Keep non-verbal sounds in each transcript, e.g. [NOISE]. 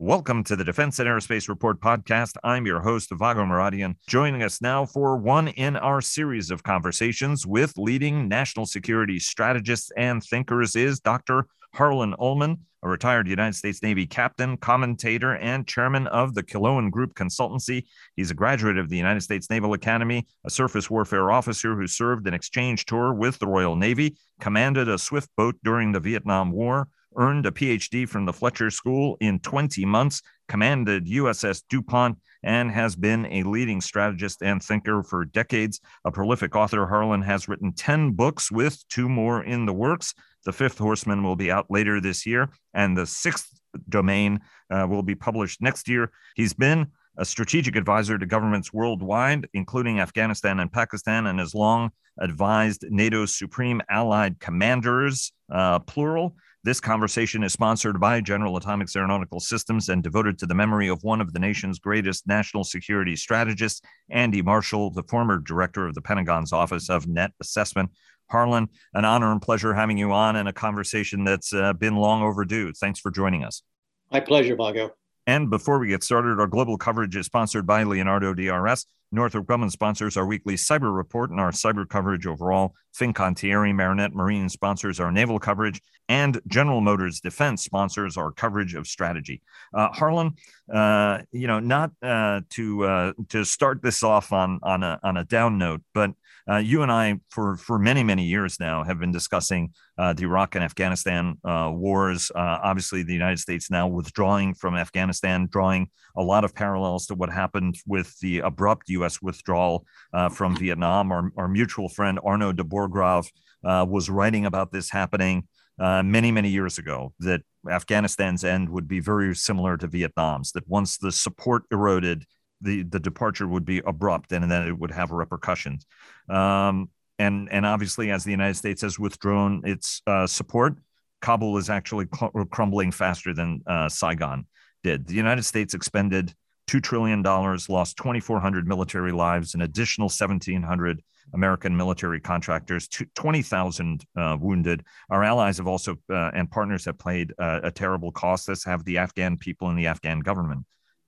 Welcome to the Defense and Aerospace Report podcast. I'm your host, Vago Muradian. Joining us now for one in our series of conversations with leading national security strategists and thinkers is Dr. Harlan Ullman, a retired United States Navy captain, commentator, and chairman of the Killowen Group Consultancy. He's a graduate of the United States Naval Academy, a surface warfare officer who served an exchange tour with the Royal Navy, commanded a swift boat during the Vietnam War earned a PhD from the Fletcher School in 20 months, commanded USS DuPont, and has been a leading strategist and thinker for decades. A prolific author, Harlan has written 10 books with two more in the works. The Fifth Horseman will be out later this year, and the Sixth Domain uh, will be published next year. He's been a strategic advisor to governments worldwide, including Afghanistan and Pakistan, and has long advised NATO's supreme allied commanders, uh, plural, this conversation is sponsored by General Atomics Aeronautical Systems and devoted to the memory of one of the nation's greatest national security strategists, Andy Marshall, the former director of the Pentagon's Office of Net Assessment. Harlan, an honor and pleasure having you on in a conversation that's uh, been long overdue. Thanks for joining us. My pleasure, Vago. And before we get started, our global coverage is sponsored by Leonardo DRS. Northrop Grumman sponsors our weekly cyber report and our cyber coverage overall. Fincantieri Marinette Marine sponsors our naval coverage, and General Motors Defense sponsors our coverage of strategy. Uh, Harlan, uh, you know, not uh, to uh, to start this off on on a on a down note, but uh, you and I, for for many many years now, have been discussing uh, the Iraq and Afghanistan uh, wars. Uh, obviously, the United States now withdrawing from Afghanistan, drawing a lot of parallels to what happened with the abrupt U.S. withdrawal uh, from Vietnam. Our, our mutual friend Arnaud de Borchgrave uh, was writing about this happening many many years ago. That Afghanistan's end would be very similar to Vietnam's. That once the support eroded the the departure would be abrupt and then it would have repercussions. Um, and and obviously, as the United States has withdrawn its uh, support, Kabul is actually cl- crumbling faster than uh, Saigon did. The United States expended two trillion dollars, lost 2,400 military lives, an additional 1,700 American military contractors, 20,000 uh, wounded. Our allies have also uh, and partners have played uh, a terrible cost. As have the Afghan people and the Afghan government.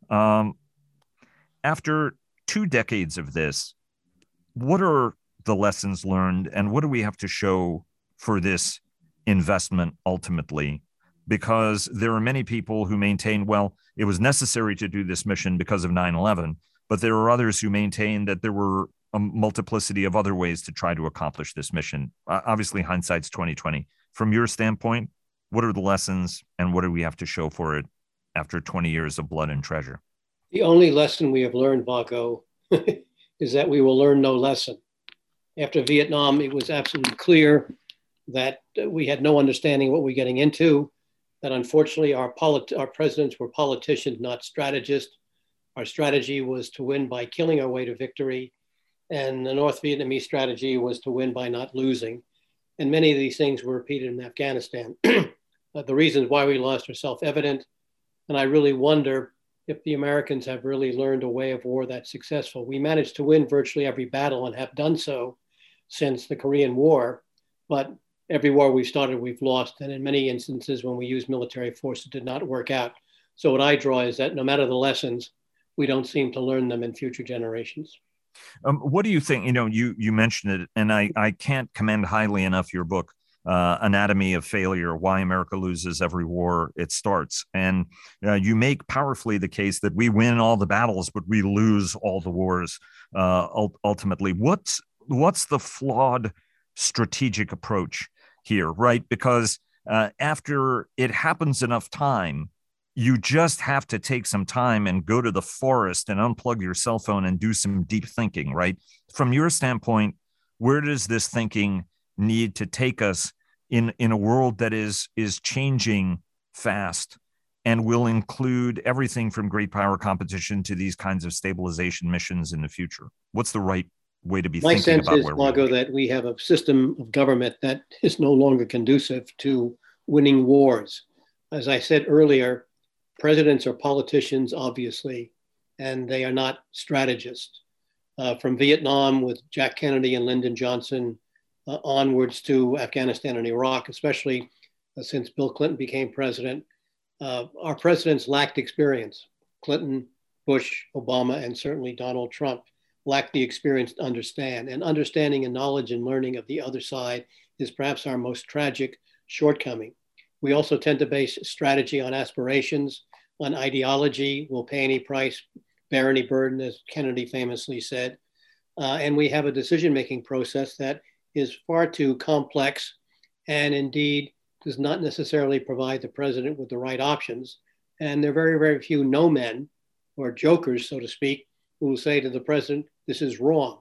Um, after two decades of this, what are the lessons learned and what do we have to show for this investment ultimately? Because there are many people who maintain, well, it was necessary to do this mission because of 9 11, but there are others who maintain that there were a multiplicity of other ways to try to accomplish this mission. Obviously, hindsight's 2020. From your standpoint, what are the lessons and what do we have to show for it after 20 years of blood and treasure? The only lesson we have learned, Vago, [LAUGHS] is that we will learn no lesson. After Vietnam, it was absolutely clear that uh, we had no understanding what we are getting into, that unfortunately our, polit- our presidents were politicians, not strategists. Our strategy was to win by killing our way to victory, and the North Vietnamese strategy was to win by not losing. And many of these things were repeated in Afghanistan. [CLEARS THROAT] Uh, the reasons why we lost are self evident. And I really wonder if the Americans have really learned a way of war that's successful. We managed to win virtually every battle and have done so since the Korean War, but every war we've started, we've lost. And in many instances, when we use military force, it did not work out. So, what I draw is that no matter the lessons, we don't seem to learn them in future generations. Um, what do you think? You know, you you mentioned it, and I I can't commend highly enough your book uh, anatomy of failure why america loses every war it starts. And uh, you make powerfully the case that we win all the battles but we lose all the wars uh, ultimately. What's what's the flawed strategic approach here right? Because uh, after it happens enough time you just have to take some time and go to the forest and unplug your cell phone and do some deep thinking right? From your standpoint where does this thinking need to take us in in a world that is is changing fast and will include everything from great power competition to these kinds of stabilization missions in the future. What's the right way to be my sense is Vago, that we have a system of government that is no longer conducive to winning wars. As i said earlier presidents are politicians obviously and they are not strategists. Uh, from vietnam with jack kennedy and lyndon johnson uh, onwards to Afghanistan and Iraq, especially uh, since Bill Clinton became president. Uh, our presidents lacked experience. Clinton, Bush, Obama, and certainly Donald Trump lacked the experience to understand. And understanding and knowledge and learning of the other side is perhaps our most tragic shortcoming. We also tend to base strategy on aspirations, on ideology, will pay any price, bear any burden, as Kennedy famously said. Uh, and we have a decision making process that is far too complex and indeed does not necessarily provide the president with the right options. And there are very, very few no men or jokers, so to speak, who will say to the president, this is wrong.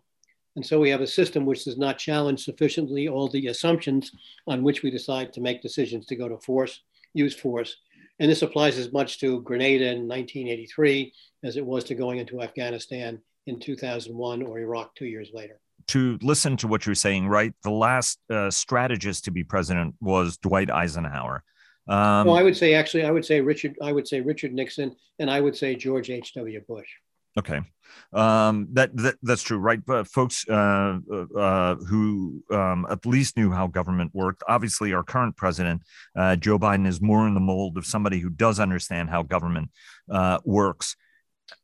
And so we have a system which does not challenge sufficiently all the assumptions on which we decide to make decisions to go to force, use force. And this applies as much to Grenada in 1983 as it was to going into Afghanistan in 2001 or Iraq two years later. To listen to what you're saying, right? The last uh, strategist to be president was Dwight Eisenhower. Um, well, I would say actually, I would say Richard, I would say Richard Nixon, and I would say George H. W. Bush. Okay, um, that, that that's true, right? But folks uh, uh, who um, at least knew how government worked. Obviously, our current president, uh, Joe Biden, is more in the mold of somebody who does understand how government uh, works.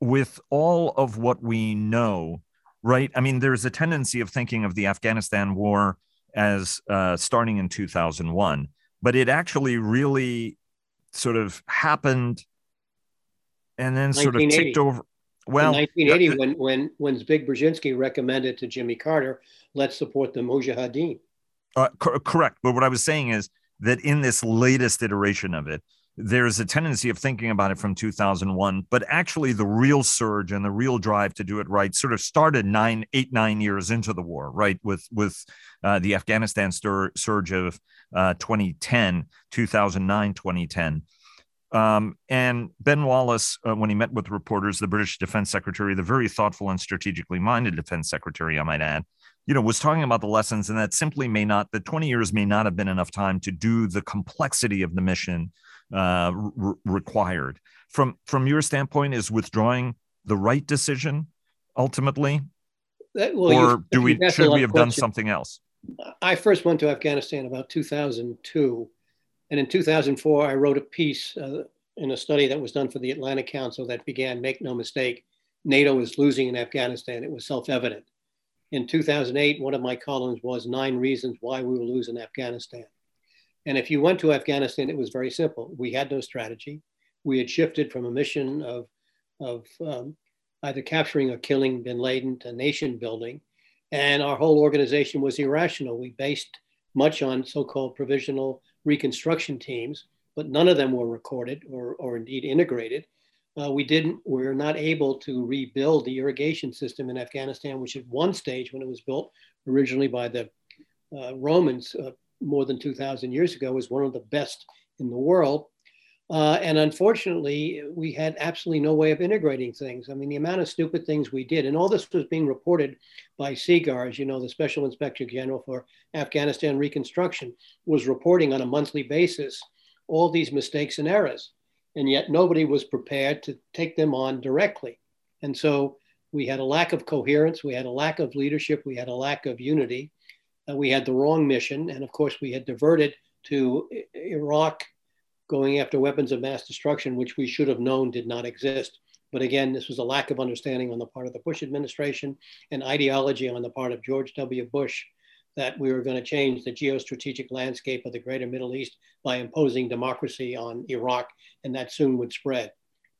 With all of what we know, right? I mean, there's a tendency of thinking of the Afghanistan war as uh, starting in 2001, but it actually really sort of happened and then sort of ticked over well, in 1980, when when when Zbig Brzezinski recommended to Jimmy Carter, let's support the Mujahideen. Uh, co- correct, but what I was saying is that in this latest iteration of it, there's a tendency of thinking about it from 2001, but actually the real surge and the real drive to do it right sort of started nine, eight, nine years into the war, right? With with uh, the Afghanistan stir, surge of uh, 2010, 2009, 2010. Um, and Ben Wallace, uh, when he met with reporters, the British Defense Secretary, the very thoughtful and strategically minded Defense Secretary, I might add, you know, was talking about the lessons, and that simply may not, the 20 years may not have been enough time to do the complexity of the mission uh, re- required. From from your standpoint, is withdrawing the right decision ultimately, that, well, or do we should we have question. done something else? I first went to Afghanistan about 2002 and in 2004, I wrote a piece uh, in a study that was done for the Atlantic Council that began Make no mistake, NATO is losing in Afghanistan. It was self evident. In 2008, one of my columns was Nine Reasons Why We Will Lose in Afghanistan. And if you went to Afghanistan, it was very simple. We had no strategy. We had shifted from a mission of, of um, either capturing or killing bin Laden to nation building. And our whole organization was irrational. We based much on so called provisional reconstruction teams, but none of them were recorded or, or indeed integrated. Uh, we didn't, we were not able to rebuild the irrigation system in Afghanistan, which at one stage, when it was built originally by the uh, Romans uh, more than 2,000 years ago, was one of the best in the world. Uh, and unfortunately, we had absolutely no way of integrating things. I mean, the amount of stupid things we did, and all this was being reported by SIGAR, as you know, the Special Inspector General for Afghanistan Reconstruction, was reporting on a monthly basis all these mistakes and errors. And yet nobody was prepared to take them on directly. And so we had a lack of coherence, we had a lack of leadership, we had a lack of unity, uh, we had the wrong mission. And of course, we had diverted to Iraq going after weapons of mass destruction, which we should have known did not exist. But again, this was a lack of understanding on the part of the Bush administration and ideology on the part of George W. Bush that we were going to change the geostrategic landscape of the greater Middle East by imposing democracy on Iraq, and that soon would spread.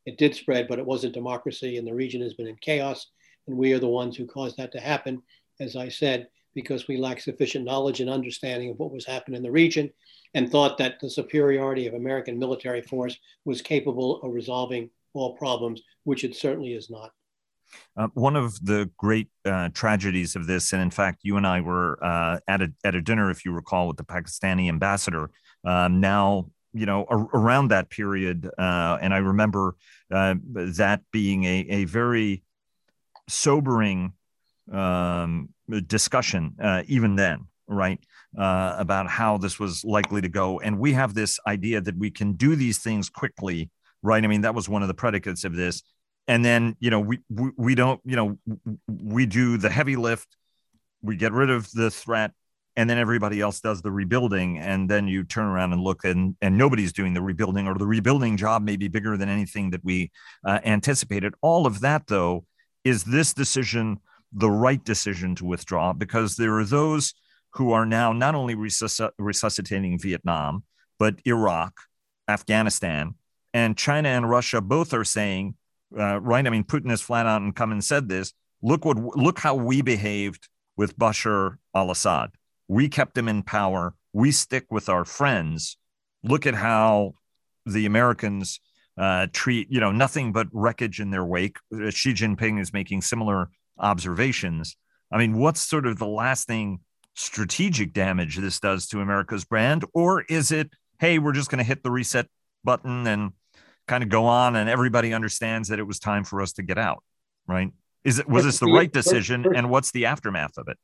It did spread, but it wasn't democracy, and the region has been in chaos, and we are the ones who caused that to happen. As I said, because we lacked sufficient knowledge and understanding of what was happening in the region and thought that the superiority of American military force was capable of resolving all problems, which it certainly is not. Uh, one of the great uh, tragedies of this, and in fact, you and I were uh, at a at a dinner, if you recall, with the Pakistani ambassador. Um, now, you know, a- around that period, uh, and I remember uh, that being a a very sobering um, discussion uh, even then, right? Uh, about how this was likely to go. And we have this idea that we can do these things quickly, right? I mean, that was one of the predicates of this. And then, you know, we, we, we don't, you know, we do the heavy lift, we get rid of the threat, and then everybody else does the rebuilding and then you turn around and look and and nobody's doing the rebuilding or the rebuilding job may be bigger than anything that we uh, anticipated all of that though is this decision the right decision to withdraw because there are those who are now not only resusc- resuscitating vietnam but iraq afghanistan and china and russia both are saying uh, right i mean putin has flat out and come and said this look what look how we behaved with bashar al-assad we kept him in power. We stick with our friends. Look at how the Americans uh, treat, you know, nothing but wreckage in their wake. Uh, Xi Jinping is making similar observations. I mean, what's sort of the lasting strategic damage this does to America's brand? Or is it, hey, we're just going to hit the reset button and kind of go on and everybody understands that it was time for us to get out, right? Is it was this the right decision and what's the aftermath of it?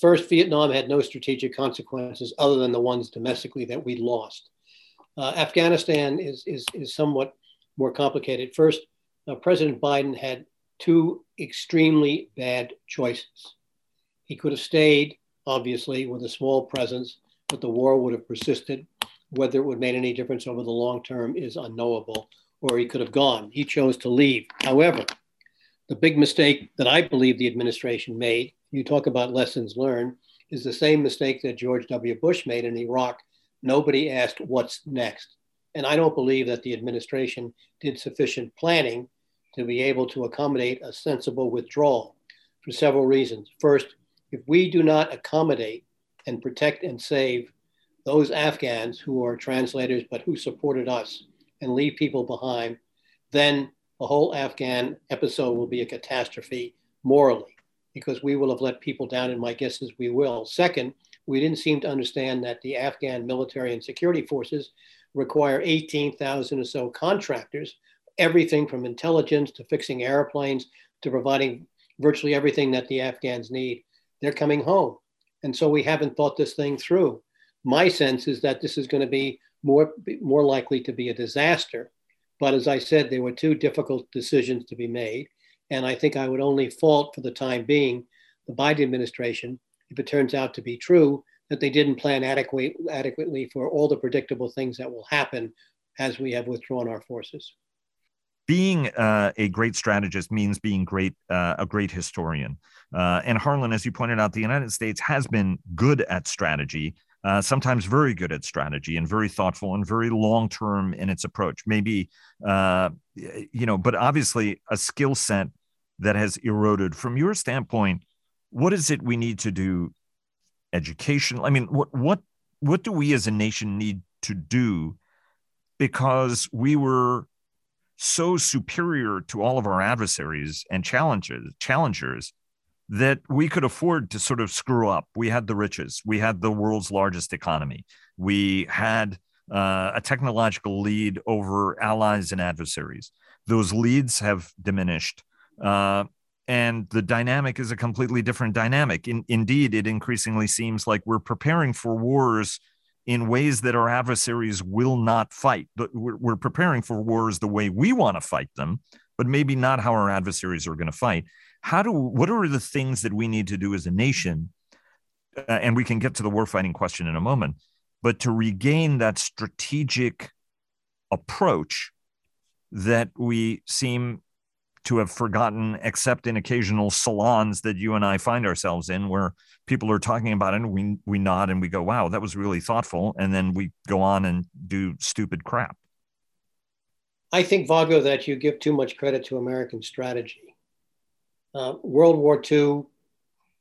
First, Vietnam had no strategic consequences other than the ones domestically that we lost. Uh, Afghanistan is, is, is somewhat more complicated. First, uh, President Biden had two extremely bad choices. He could have stayed, obviously, with a small presence, but the war would have persisted. Whether it would have made any difference over the long term is unknowable, or he could have gone. He chose to leave. However, the big mistake that I believe the administration made you talk about lessons learned, is the same mistake that George W. Bush made in Iraq. Nobody asked what's next. And I don't believe that the administration did sufficient planning to be able to accommodate a sensible withdrawal for several reasons. First, if we do not accommodate and protect and save those Afghans who are translators but who supported us and leave people behind, then the whole Afghan episode will be a catastrophe morally because we will have let people down, and my guess is we will. Second, we didn't seem to understand that the Afghan military and security forces require 18,000 or so contractors, everything from intelligence to fixing airplanes to providing virtually everything that the Afghans need. They're coming home. And so we haven't thought this thing through. My sense is that this is going to be more, more likely to be a disaster. But as I said, there were two difficult decisions to be made. And I think I would only fault for the time being the Biden administration if it turns out to be true that they didn't plan adequate, adequately for all the predictable things that will happen as we have withdrawn our forces. Being uh, a great strategist means being great, uh, a great historian. Uh, and Harlan, as you pointed out, the United States has been good at strategy, uh, sometimes very good at strategy and very thoughtful and very long term in its approach. Maybe, uh, you know, but obviously a skill set that has eroded. From your standpoint, what is it we need to do? Education. I mean, what what what do we as a nation need to do? Because we were so superior to all of our adversaries and challenges challengers that we could afford to sort of screw up. We had the riches. We had the world's largest economy. We had uh, a technological lead over allies and adversaries. Those leads have diminished. Uh, and the dynamic is a completely different dynamic. In, indeed, it increasingly seems like we're preparing for wars in ways that our adversaries will not fight. We're, preparing for wars the way we want to fight them, but maybe not how our adversaries are going to fight. How do what are the things that we need to do as a nation? Uh, and we can get to the warfighting question in a moment, but to regain that strategic approach that we seem to have forgotten, except in occasional salons that you and I find ourselves in, where people are talking about it, and we we nod and we go, "Wow, that was really thoughtful," and then we go on and do stupid crap. I think Vago that you give too much credit to American strategy. Uh, World War II,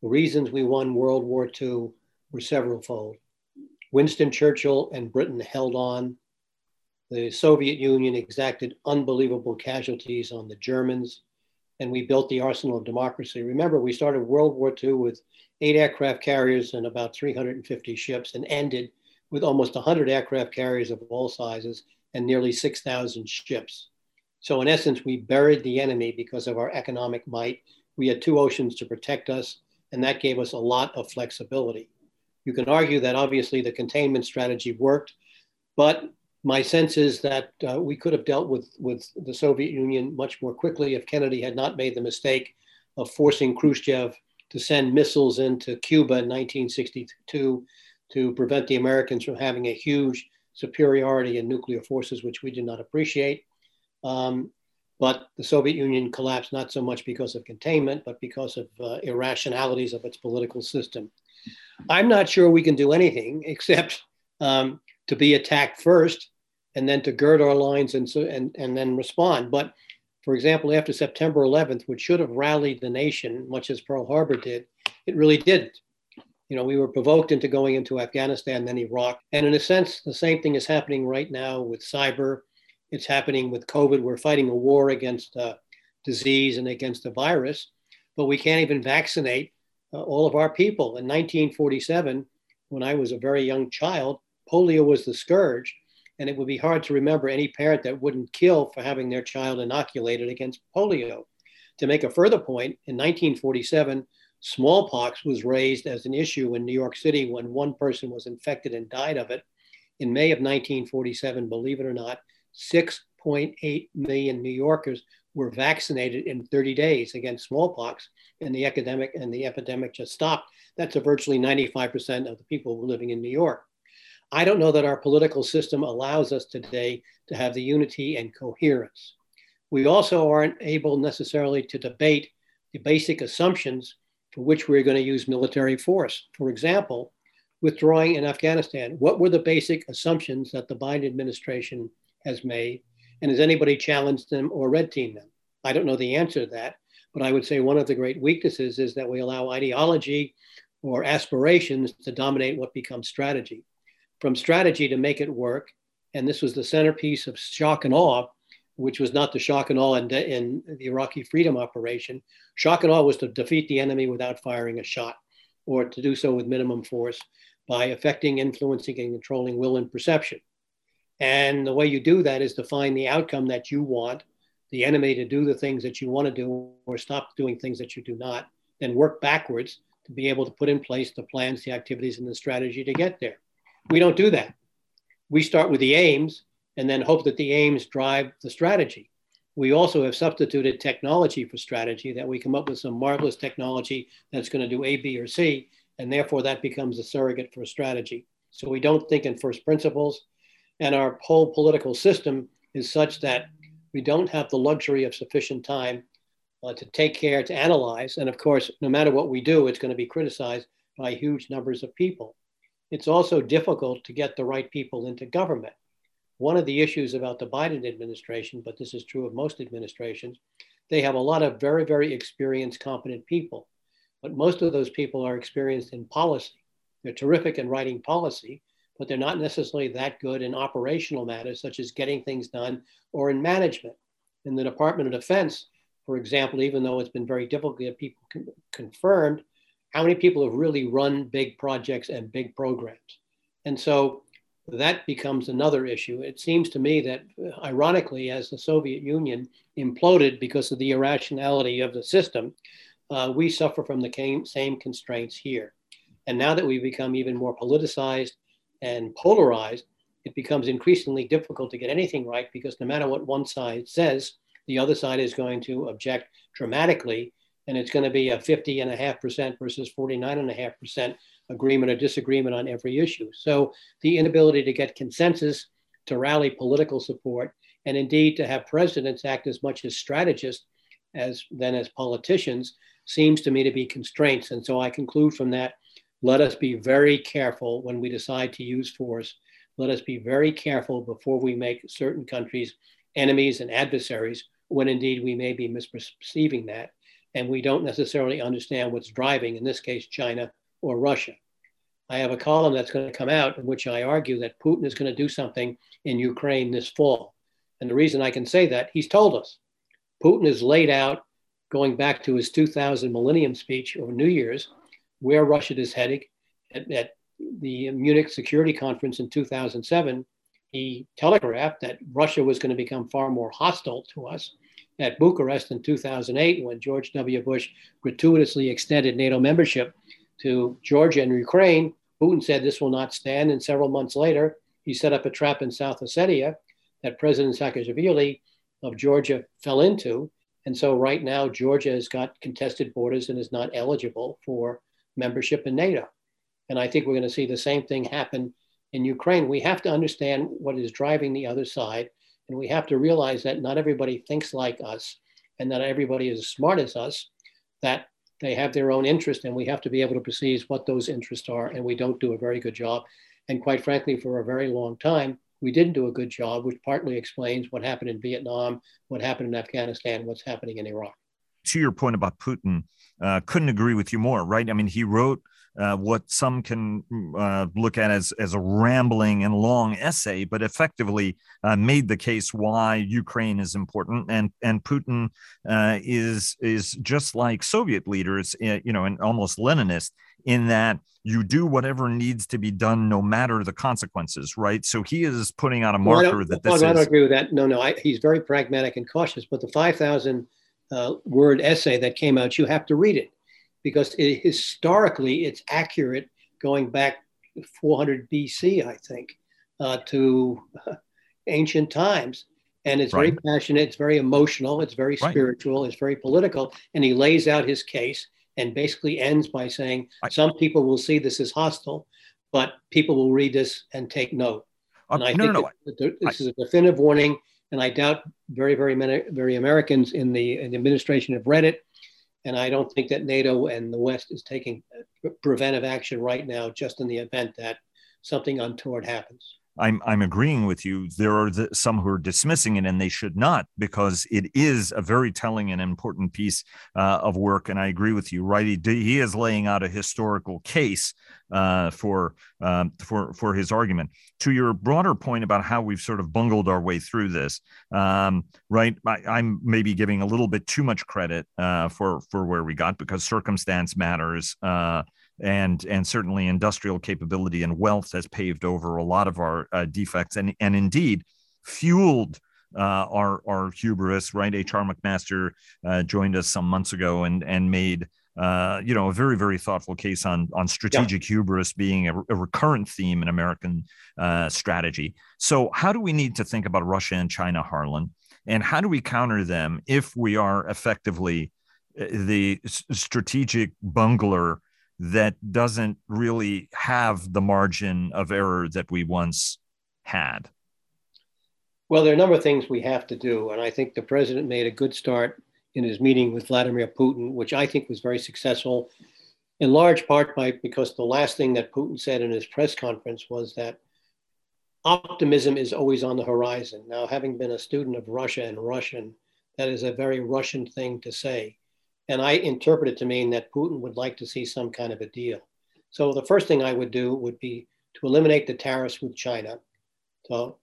the reasons we won World War II were severalfold. Winston Churchill and Britain held on the Soviet Union exacted unbelievable casualties on the Germans, and we built the arsenal of democracy. Remember, we started World War II with eight aircraft carriers and about 350 ships, and ended with almost 100 aircraft carriers of all sizes and nearly 6,000 ships. So, in essence, we buried the enemy because of our economic might. We had two oceans to protect us, and that gave us a lot of flexibility. You can argue that obviously the containment strategy worked, but my sense is that uh, we could have dealt with, with the Soviet Union much more quickly if Kennedy had not made the mistake of forcing Khrushchev to send missiles into Cuba in 1962 to prevent the Americans from having a huge superiority in nuclear forces, which we did not appreciate. Um, but the Soviet Union collapsed not so much because of containment, but because of uh, irrationalities of its political system. I'm not sure we can do anything [LAUGHS] except um, to be attacked first and then to gird our lines and, so, and, and then respond. But for example, after September 11th, which should have rallied the nation, much as Pearl Harbor did, it really didn't. You know, we were provoked into going into Afghanistan, then Iraq. And in a sense, the same thing is happening right now with cyber. It's happening with COVID. We're fighting a war against uh, disease and against the virus, but we can't even vaccinate uh, all of our people. In 1947, when I was a very young child, polio was the scourge. And it would be hard to remember any parent that wouldn't kill for having their child inoculated against polio. To make a further point, in 1947, Smallpox was raised as an issue in New York City when one person was infected and died of it. In May of 1947, believe it or not, 6.8 million New Yorkers were vaccinated in 30 days against smallpox, and the epidemic and the epidemic just stopped. That's a virtually 95% of the people living in New York. I don't know that our political system allows us today to have the unity and coherence. We also aren't able necessarily to debate the basic assumptions for which we're going to use military force. For example, withdrawing in Afghanistan, what were the basic assumptions that the Biden administration has made? And has anybody challenged them or red teamed them? I don't know the answer to that, but I would say one of the great weaknesses is that we allow ideology or aspirations to dominate what becomes strategy. From strategy to make it work, and this was the centerpiece of shock and awe, which was not the shock and awe in, in the Iraqi freedom operation. Shock and awe was to defeat the enemy without firing a shot or to do so with minimum force by affecting, influencing, and controlling will and perception. And the way you do that is to find the outcome that you want, the enemy to do the things that you want to do or stop doing things that you do not, then work backwards to be able to put in place the plans, the activities, and the strategy to get there. We don't do that. We start with the aims and then hope that the aims drive the strategy. We also have substituted technology for strategy, that we come up with some marvelous technology that's going to do A, B, or C, and therefore that becomes a surrogate for strategy. So we don't think in first principles, and our whole political system is such that we don't have the luxury of sufficient time uh, to take care to analyze. And of course, no matter what we do, it's going to be criticized by huge numbers of people. It's also difficult to get the right people into government. One of the issues about the Biden administration, but this is true of most administrations, they have a lot of very, very experienced, competent people. But most of those people are experienced in policy. They're terrific in writing policy, but they're not necessarily that good in operational matters, such as getting things done or in management. In the Department of Defense, for example, even though it's been very difficult to get people con- confirmed, how many people have really run big projects and big programs? And so that becomes another issue. It seems to me that, ironically, as the Soviet Union imploded because of the irrationality of the system, uh, we suffer from the same constraints here. And now that we've become even more politicized and polarized, it becomes increasingly difficult to get anything right because no matter what one side says, the other side is going to object dramatically. And it's going to be a 50 and a half percent versus 49 and a half percent agreement or disagreement on every issue. So the inability to get consensus, to rally political support, and indeed to have presidents act as much as strategists as than as politicians seems to me to be constraints. And so I conclude from that, let us be very careful when we decide to use force. Let us be very careful before we make certain countries enemies and adversaries, when indeed we may be misperceiving that. And we don't necessarily understand what's driving, in this case, China or Russia. I have a column that's going to come out in which I argue that Putin is going to do something in Ukraine this fall. And the reason I can say that, he's told us. Putin has laid out, going back to his 2000 Millennium speech or New Year's, where Russia is heading. At, at the Munich Security Conference in 2007, he telegraphed that Russia was going to become far more hostile to us. At Bucharest in 2008, when George W. Bush gratuitously extended NATO membership to Georgia and Ukraine, Putin said this will not stand. And several months later, he set up a trap in South Ossetia that President Saakashvili of Georgia fell into. And so right now, Georgia has got contested borders and is not eligible for membership in NATO. And I think we're going to see the same thing happen in Ukraine. We have to understand what is driving the other side. And we have to realize that not everybody thinks like us and not everybody is as smart as us, that they have their own interest. And we have to be able to perceive what those interests are. And we don't do a very good job. And quite frankly, for a very long time, we didn't do a good job, which partly explains what happened in Vietnam, what happened in Afghanistan, what's happening in Iraq. To your point about Putin, uh, couldn't agree with you more, right? I mean, he wrote uh, what some can uh, look at as, as a rambling and long essay, but effectively uh, made the case why Ukraine is important. And, and Putin uh, is, is just like Soviet leaders, eh, you know, and almost Leninist in that you do whatever needs to be done no matter the consequences, right? So he is putting out a marker well, that this I don't agree with that. No, no, I, he's very pragmatic and cautious. But the 5,000 uh, word essay that came out, you have to read it because it, historically it's accurate going back 400 BC, I think, uh, to [LAUGHS] ancient times. And it's right. very passionate, it's very emotional, it's very right. spiritual, it's very political. And he lays out his case and basically ends by saying some people will see this as hostile, but people will read this and take note. Uh, and I no, think no, no. this is a definitive warning, and I doubt very, very many, very Americans in the, in the administration have read it. And I don't think that NATO and the West is taking preventive action right now, just in the event that something untoward happens. I'm I'm agreeing with you. There are the, some who are dismissing it, and they should not, because it is a very telling and important piece uh, of work. And I agree with you. Right, he, he is laying out a historical case uh, for um, for for his argument. To your broader point about how we've sort of bungled our way through this, um, right? I, am maybe giving a little bit too much credit uh, for for where we got because circumstance matters. Uh, and and certainly industrial capability and wealth has paved over a lot of our uh, defects and and indeed fueled uh, our our hubris. Right, H.R. McMaster uh, joined us some months ago and and made. Uh, you know, a very, very thoughtful case on on strategic yeah. hubris being a, a, recurrent theme in American uh, strategy. So, how do we need to think about Russia and China, Harlan, and how do we counter them if we are effectively uh, the strategic bungler that doesn't really have the margin of error that we once had? Well, there are a number of things we have to do. And I think the president made a good start in his meeting with Vladimir Putin, which I think was very successful, in large part by because the last thing that Putin said in his press conference was that optimism is always on the horizon. Now, having been a student of Russia and Russian, that is a very Russian thing to say. And I interpret it to mean that Putin would like to see some kind of a deal. So the first thing I would do would be to eliminate the tariffs with China, So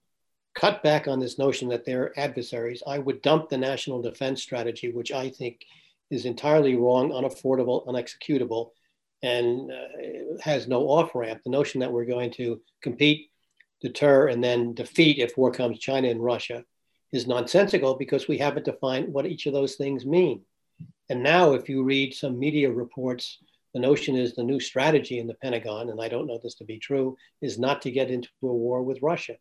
cut back on this notion that they're adversaries. I would dump the national defense strategy, which I think is entirely wrong, unaffordable, unexecutable, and uh, has no off ramp. The notion that we're going to compete, deter, and then defeat if war comes China and Russia is nonsensical because we haven't defined what each of those things mean. And now, if you read some media reports, the notion is the new strategy in the Pentagon, and I don't know this to be true, is not to get into a war with Russia.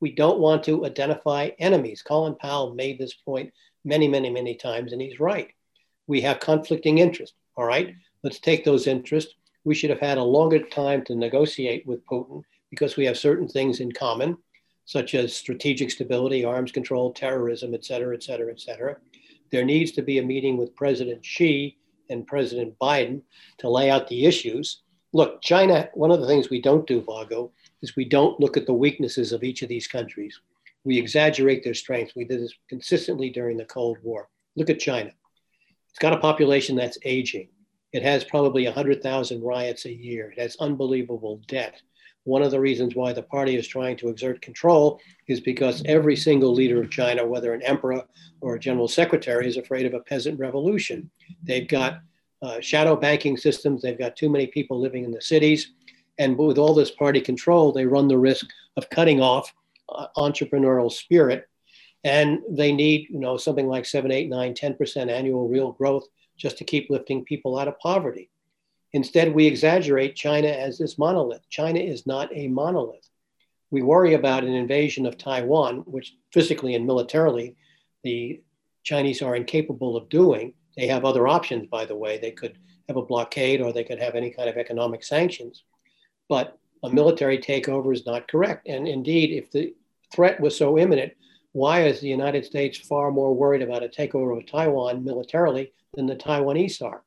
We don't want to identify enemies. Colin Powell made this point many, many, many times, and he's right. We have conflicting interests. All right, let's take those interests. We should have had a longer time to negotiate with Putin because we have certain things in common, such as strategic stability, arms control, terrorism, et cetera, et cetera, et cetera there needs to be a meeting with President Xi and President Biden to lay out the issues. Look, China, one of the things we don't do, Vago, is we don't look at the weaknesses of each of these countries. We exaggerate their strengths. We did this consistently during the Cold War. Look at China. It's got a population that's aging. It has probably 100,000 riots a year. It has unbelievable debt one of the reasons why the party is trying to exert control is because every single leader of China, whether an emperor or a general secretary, is afraid of a peasant revolution. They've got uh, shadow banking systems, they've got too many people living in the cities. And with all this party control, they run the risk of cutting off uh, entrepreneurial spirit. And they need, you know, something like seven, eight, nine, 10% annual real growth just to keep lifting people out of poverty. Instead, we exaggerate China as this monolith. China is not a monolith. We worry about an invasion of Taiwan, which physically and militarily, the Chinese are incapable of doing. They have other options, by the way. They could have a blockade or they could have any kind of economic sanctions. But a military takeover is not correct. And indeed, if the threat was so imminent, why is the United States far more worried about a takeover of Taiwan militarily than the Taiwanese are?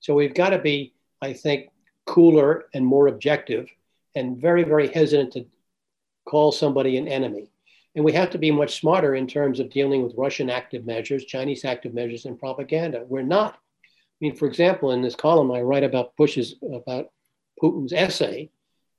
So we've got to be, I think, cooler and more objective and very, very hesitant to call somebody an enemy. And we have to be much smarter in terms of dealing with Russian active measures, Chinese active measures, and propaganda. We're not. I mean, for example, in this column, I write about Bush's, about Putin's essay.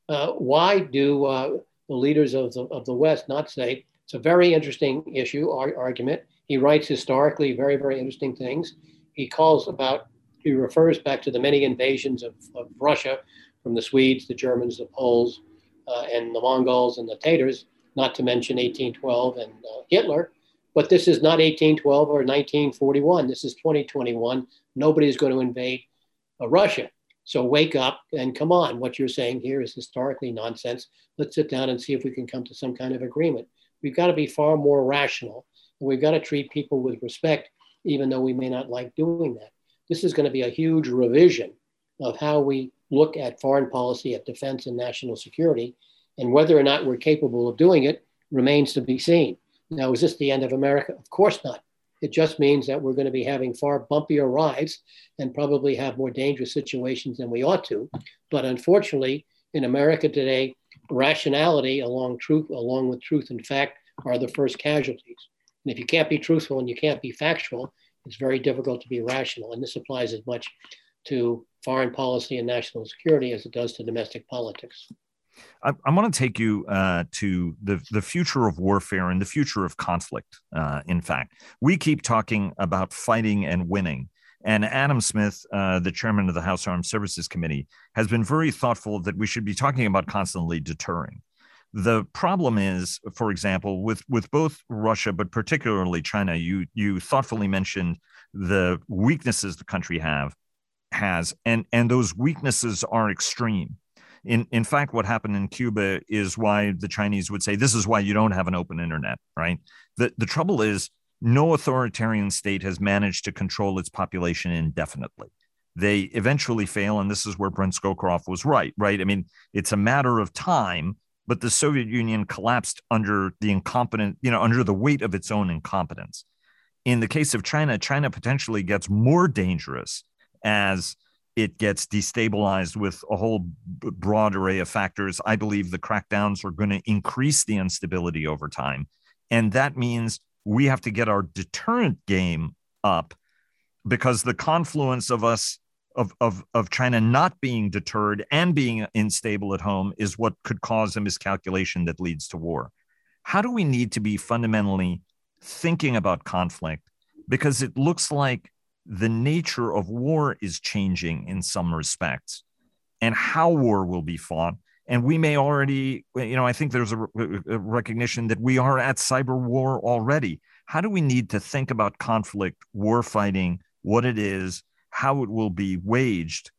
Uh, why do uh, the leaders of the, of the West not say it's a very interesting issue, ar- argument? He writes historically very, very interesting things. He calls about, he refers back to the many invasions of, of Russia from the Swedes, the Germans, the Poles, uh, and the Mongols and the Tatars not to mention 1812 and uh, Hitler. But this is not 1812 or 1941. This is 2021. Nobody is going to invade uh, Russia. So wake up and come on. What you're saying here is historically nonsense. Let's sit down and see if we can come to some kind of agreement. We've got to be far more rational. And we've got to treat people with respect, even though we may not like doing that. This is going to be a huge revision of how we look at foreign policy, at defense and national security. And whether or not we're capable of doing it remains to be seen. Now, is this the end of America? Of course not. It just means that we're going to be having far bumpier rides and probably have more dangerous situations than we ought to. But unfortunately, in America today, rationality along truth, along with truth and fact, are the first casualties. And if you can't be truthful and you can't be factual, it's very difficult to be rational. And this applies as much to foreign policy and national security as it does to domestic politics. I, I want to take you uh, to the, the future of warfare and the future of conflict. Uh, in fact, we keep talking about fighting and winning. And Adam Smith, uh, the chairman of the House Armed Services Committee, has been very thoughtful that we should be talking about constantly deterring. The problem is, for example, with, with both Russia, but particularly China, you, you thoughtfully mentioned the weaknesses the country have has, and, and those weaknesses are extreme. In in fact what happened in cuba is why the chinese would say this is why you don't have an open internet right? The the trouble is no authoritarian state has managed to control its population indefinitely. They eventually fail and this is where brent scowcroft was right right? I mean it's a matter of time but the soviet union collapsed under the incompetent you know under the weight of its own incompetence in the case of china china potentially gets more dangerous as it gets destabilized with a whole broad array of factors. I believe the crackdowns are going to increase the instability over time. And that means we have to get our deterrent game up because the confluence of us of, of, of China not being deterred and being unstable at home is what could cause a miscalculation that leads to war. How do we need to be fundamentally thinking about conflict? Because it looks like the nature of war is changing in some respects and how war will be fought. And we may already, you know, I think there's a, a recognition that we are at cyber war already. How do we need to think about conflict, war fighting, what it is, how it will be waged?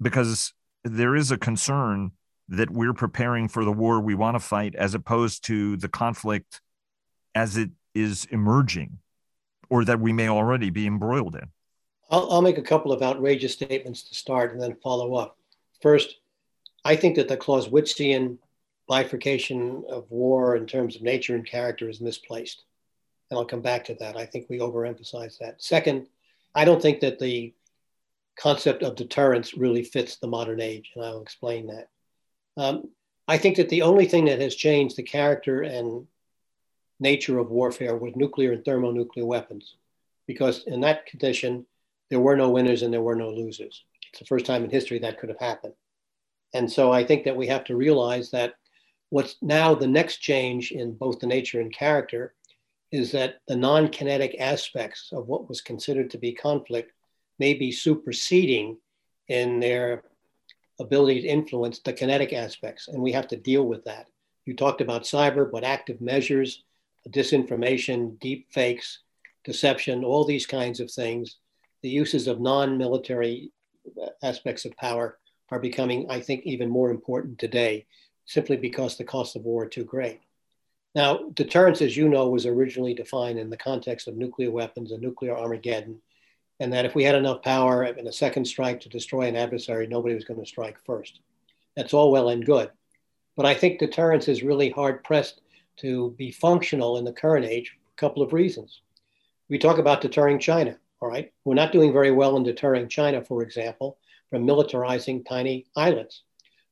Because there is a concern that we're preparing for the war we want to fight as opposed to the conflict as it is emerging or that we may already be embroiled in. I'll, I'll make a couple of outrageous statements to start and then follow up. First, I think that the Clausewitzian bifurcation of war in terms of nature and character is misplaced. And I'll come back to that. I think we overemphasize that. Second, I don't think that the concept of deterrence really fits the modern age, and I'll explain that. Um, I think that the only thing that has changed the character and nature of warfare was nuclear and thermonuclear weapons, because in that condition, there were no winners and there were no losers. It's the first time in history that could have happened. And so I think that we have to realize that what's now the next change in both the nature and character is that the non kinetic aspects of what was considered to be conflict may be superseding in their ability to influence the kinetic aspects. And we have to deal with that. You talked about cyber, but active measures, disinformation, deep fakes, deception, all these kinds of things the uses of non-military aspects of power are becoming, I think, even more important today, simply because the costs of war are too great. Now, deterrence, as you know, was originally defined in the context of nuclear weapons and nuclear Armageddon, and that if we had enough power in a second strike to destroy an adversary, nobody was going to strike first. That's all well and good. But I think deterrence is really hard pressed to be functional in the current age for a couple of reasons. We talk about deterring China, all right? We're not doing very well in deterring China, for example, from militarizing tiny islands.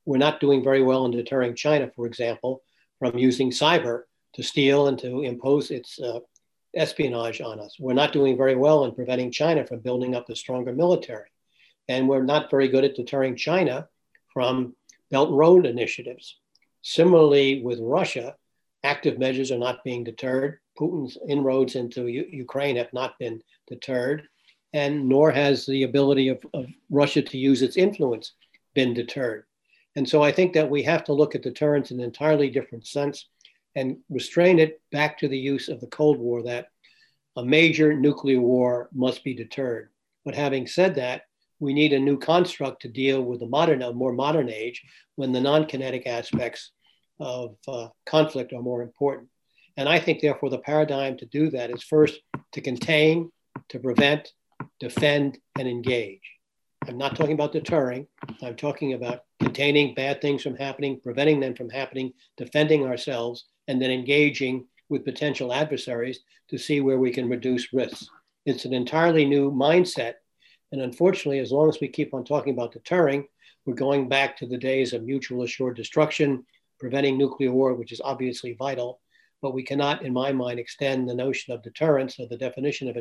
We're not doing very well in deterring China, for example, from using cyber to steal and to impose its uh, espionage on us. We're not doing very well in preventing China from building up a stronger military. And we're not very good at deterring China from Belt and Road initiatives. Similarly, with Russia, active measures are not being deterred. Putin's inroads into U- Ukraine have not been deterred, and nor has the ability of, of Russia to use its influence been deterred. And so I think that we have to look at deterrence in an entirely different sense and restrain it back to the use of the Cold War that a major nuclear war must be deterred. But having said that, we need a new construct to deal with the modern, a more modern age when the non-kinetic aspects of uh, conflict are more important. And I think, therefore, the paradigm to do that is first to contain, to prevent, defend, and engage. I'm not talking about deterring. I'm talking about containing bad things from happening, preventing them from happening, defending ourselves, and then engaging with potential adversaries to see where we can reduce risks. It's an entirely new mindset. And unfortunately, as long as we keep on talking about deterring, we're going back to the days of mutual assured destruction, preventing nuclear war, which is obviously vital. But we cannot, in my mind, extend the notion of deterrence or the definition of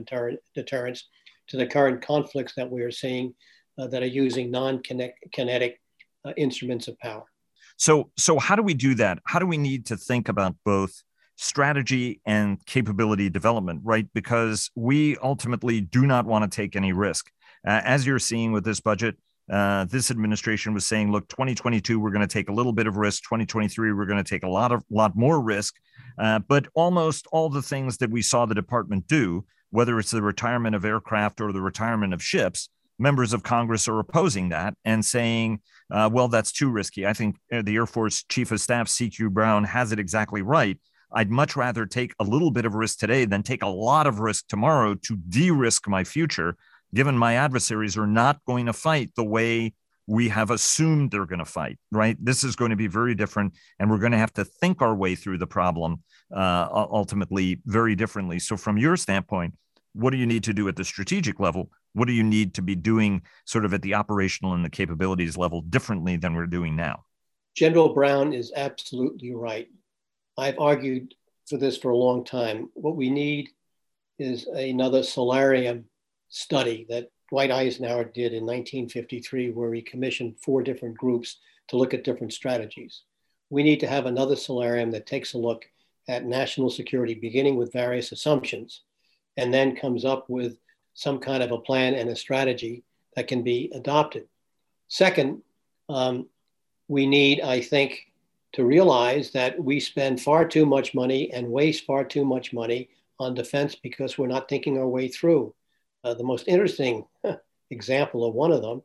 deterrence to the current conflicts that we are seeing uh, that are using non kinetic uh, instruments of power. So, so how do we do that? How do we need to think about both strategy and capability development, right? Because we ultimately do not want to take any risk. Uh, as you're seeing with this budget, uh, this administration was saying, look, 2022, we're going to take a little bit of risk. 2023, we're going to take a lot of lot more risk. Uh, but almost all the things that we saw the department do, whether it's the retirement of aircraft or the retirement of ships, members of Congress are opposing that and saying, uh, well, that's too risky. I think uh, the Air Force Chief of Staff, C.Q. Brown, has it exactly right. I'd much rather take a little bit of risk today than take a lot of risk tomorrow to de risk my future, given my adversaries are not going to fight the way we have assumed they're going to fight, right? This is going to be very different, and we're going to have to think our way through the problem uh, ultimately very differently. So, from your standpoint, what do you need to do at the strategic level? What do you need to be doing sort of at the operational and the capabilities level differently than we're doing now? General Brown is absolutely right. I've argued for this for a long time. What we need is another solarium study that Dwight Eisenhower did in 1953, where he commissioned four different groups to look at different strategies. We need to have another solarium that takes a look at national security, beginning with various assumptions, and then comes up with some kind of a plan and a strategy that can be adopted. Second, um, we need, I think, to realize that we spend far too much money and waste far too much money on defense because we're not thinking our way through. Uh, the most interesting example of one of them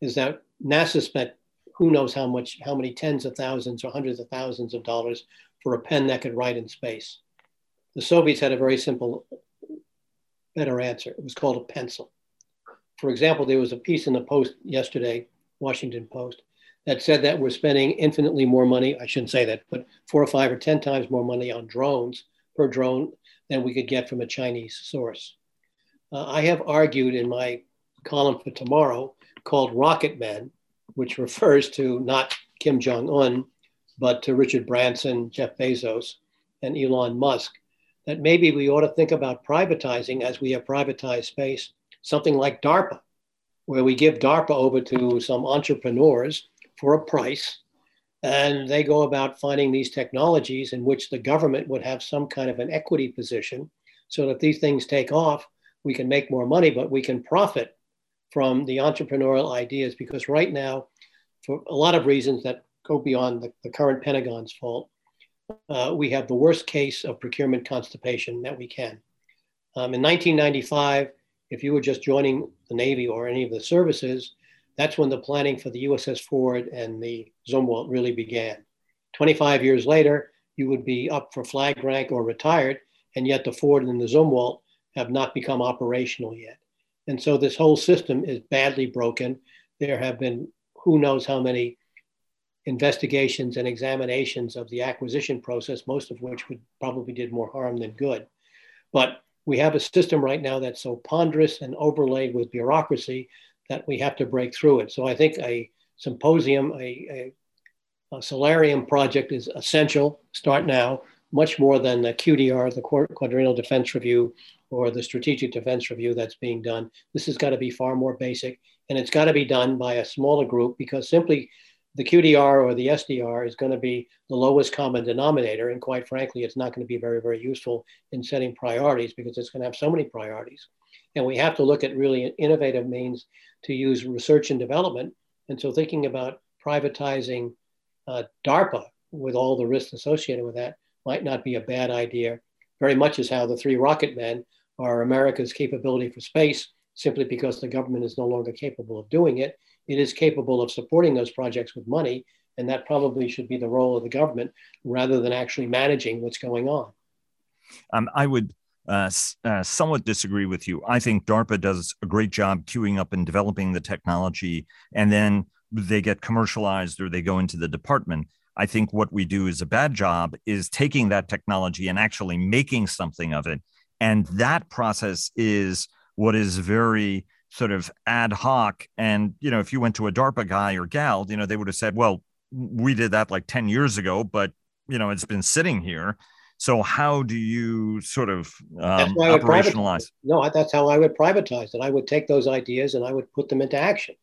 is that NASA spent who knows how much, how many tens of thousands or hundreds of thousands of dollars for a pen that could write in space. The Soviets had a very simple better answer. It was called a pencil. For example, there was a piece in the Post yesterday, Washington Post, that said that we're spending infinitely more money. I shouldn't say that, but four or five or 10 times more money on drones per drone than we could get from a Chinese source. Uh, I have argued in my column for tomorrow called Rocket Men, which refers to not Kim Jong un, but to Richard Branson, Jeff Bezos, and Elon Musk, that maybe we ought to think about privatizing as we have privatized space, something like DARPA, where we give DARPA over to some entrepreneurs for a price. And they go about finding these technologies in which the government would have some kind of an equity position so that these things take off, we can make more money, but we can profit from the entrepreneurial ideas because right now, for a lot of reasons that go beyond the, the current Pentagon's fault, uh, we have the worst case of procurement constipation that we can. Um, in 1995, if you were just joining the Navy or any of the services, that's when the planning for the USS Ford and the Zumwalt really began. 25 years later, you would be up for flag rank or retired, and yet the Ford and the Zumwalt have not become operational yet. And so this whole system is badly broken. There have been who knows how many investigations and examinations of the acquisition process, most of which would probably did more harm than good. But we have a system right now that's so ponderous and overlaid with bureaucracy that we have to break through it. So I think a symposium, a, a, a solarium project is essential. Start now, much more than the QDR, the Quadrennial Defense Review, or the Strategic Defense Review that's being done. This has got to be far more basic, and it's got to be done by a smaller group because simply the QDR or the SDR is going to be the lowest common denominator. And quite frankly, it's not going to be very, very useful in setting priorities because it's going to have so many priorities. And we have to look at really innovative means to use research and development. And so thinking about privatizing uh, DARPA with all the risks associated with that might not be a bad idea. Very much as how the three rocket men are America's capability for space, simply because the government is no longer capable of doing it it is capable of supporting those projects with money, and that probably should be the role of the government rather than actually managing what's going on. Um, I would uh, uh, somewhat disagree with you. I think DARPA does a great job queuing up and developing the technology, and then they get commercialized or they go into the department. I think what we do is a bad job is taking that technology and actually making something of it. And that process is what is very sort of ad hoc. And, you know, if you went to a DARPA guy or gal, you know, they would have said, well, we did that like 10 years ago, but, you know, it's been sitting here. So how do you sort of um, operationalize? No, that's how I would privatize it. I would take those ideas and I would put them into action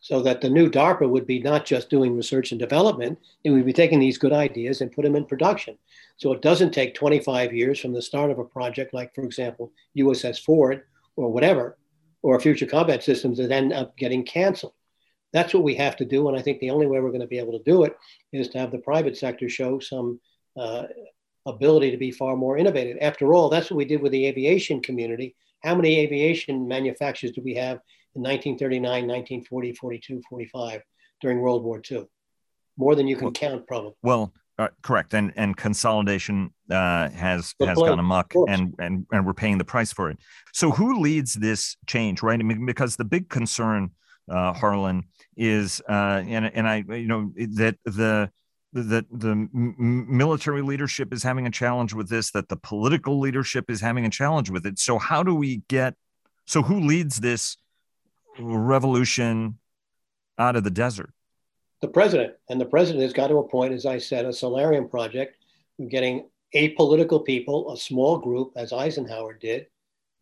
so that the new DARPA would be not just doing research and development, it would be taking these good ideas and put them in production. So it doesn't take 25 years from the start of a project, like, for example, USS Ford or whatever, or future combat systems that end up getting canceled. That's what we have to do. And I think the only way we're going to be able to do it is to have the private sector show some uh, ability to be far more innovative. After all, that's what we did with the aviation community. How many aviation manufacturers do we have in 1939, 1940, 42, 45 during World War II? More than you can well, count, probably. Well, uh, correct, and and consolidation uh, has has gone amok, and and and we're paying the price for it. So who leads this change, right? I mean, because the big concern, uh, Harlan, is uh, and and I you know that the that the military leadership is having a challenge with this, that the political leadership is having a challenge with it. So how do we get? So who leads this revolution out of the desert? The president. And the president has got to appoint, as I said, a solarium project, getting apolitical people, a small group, as Eisenhower did,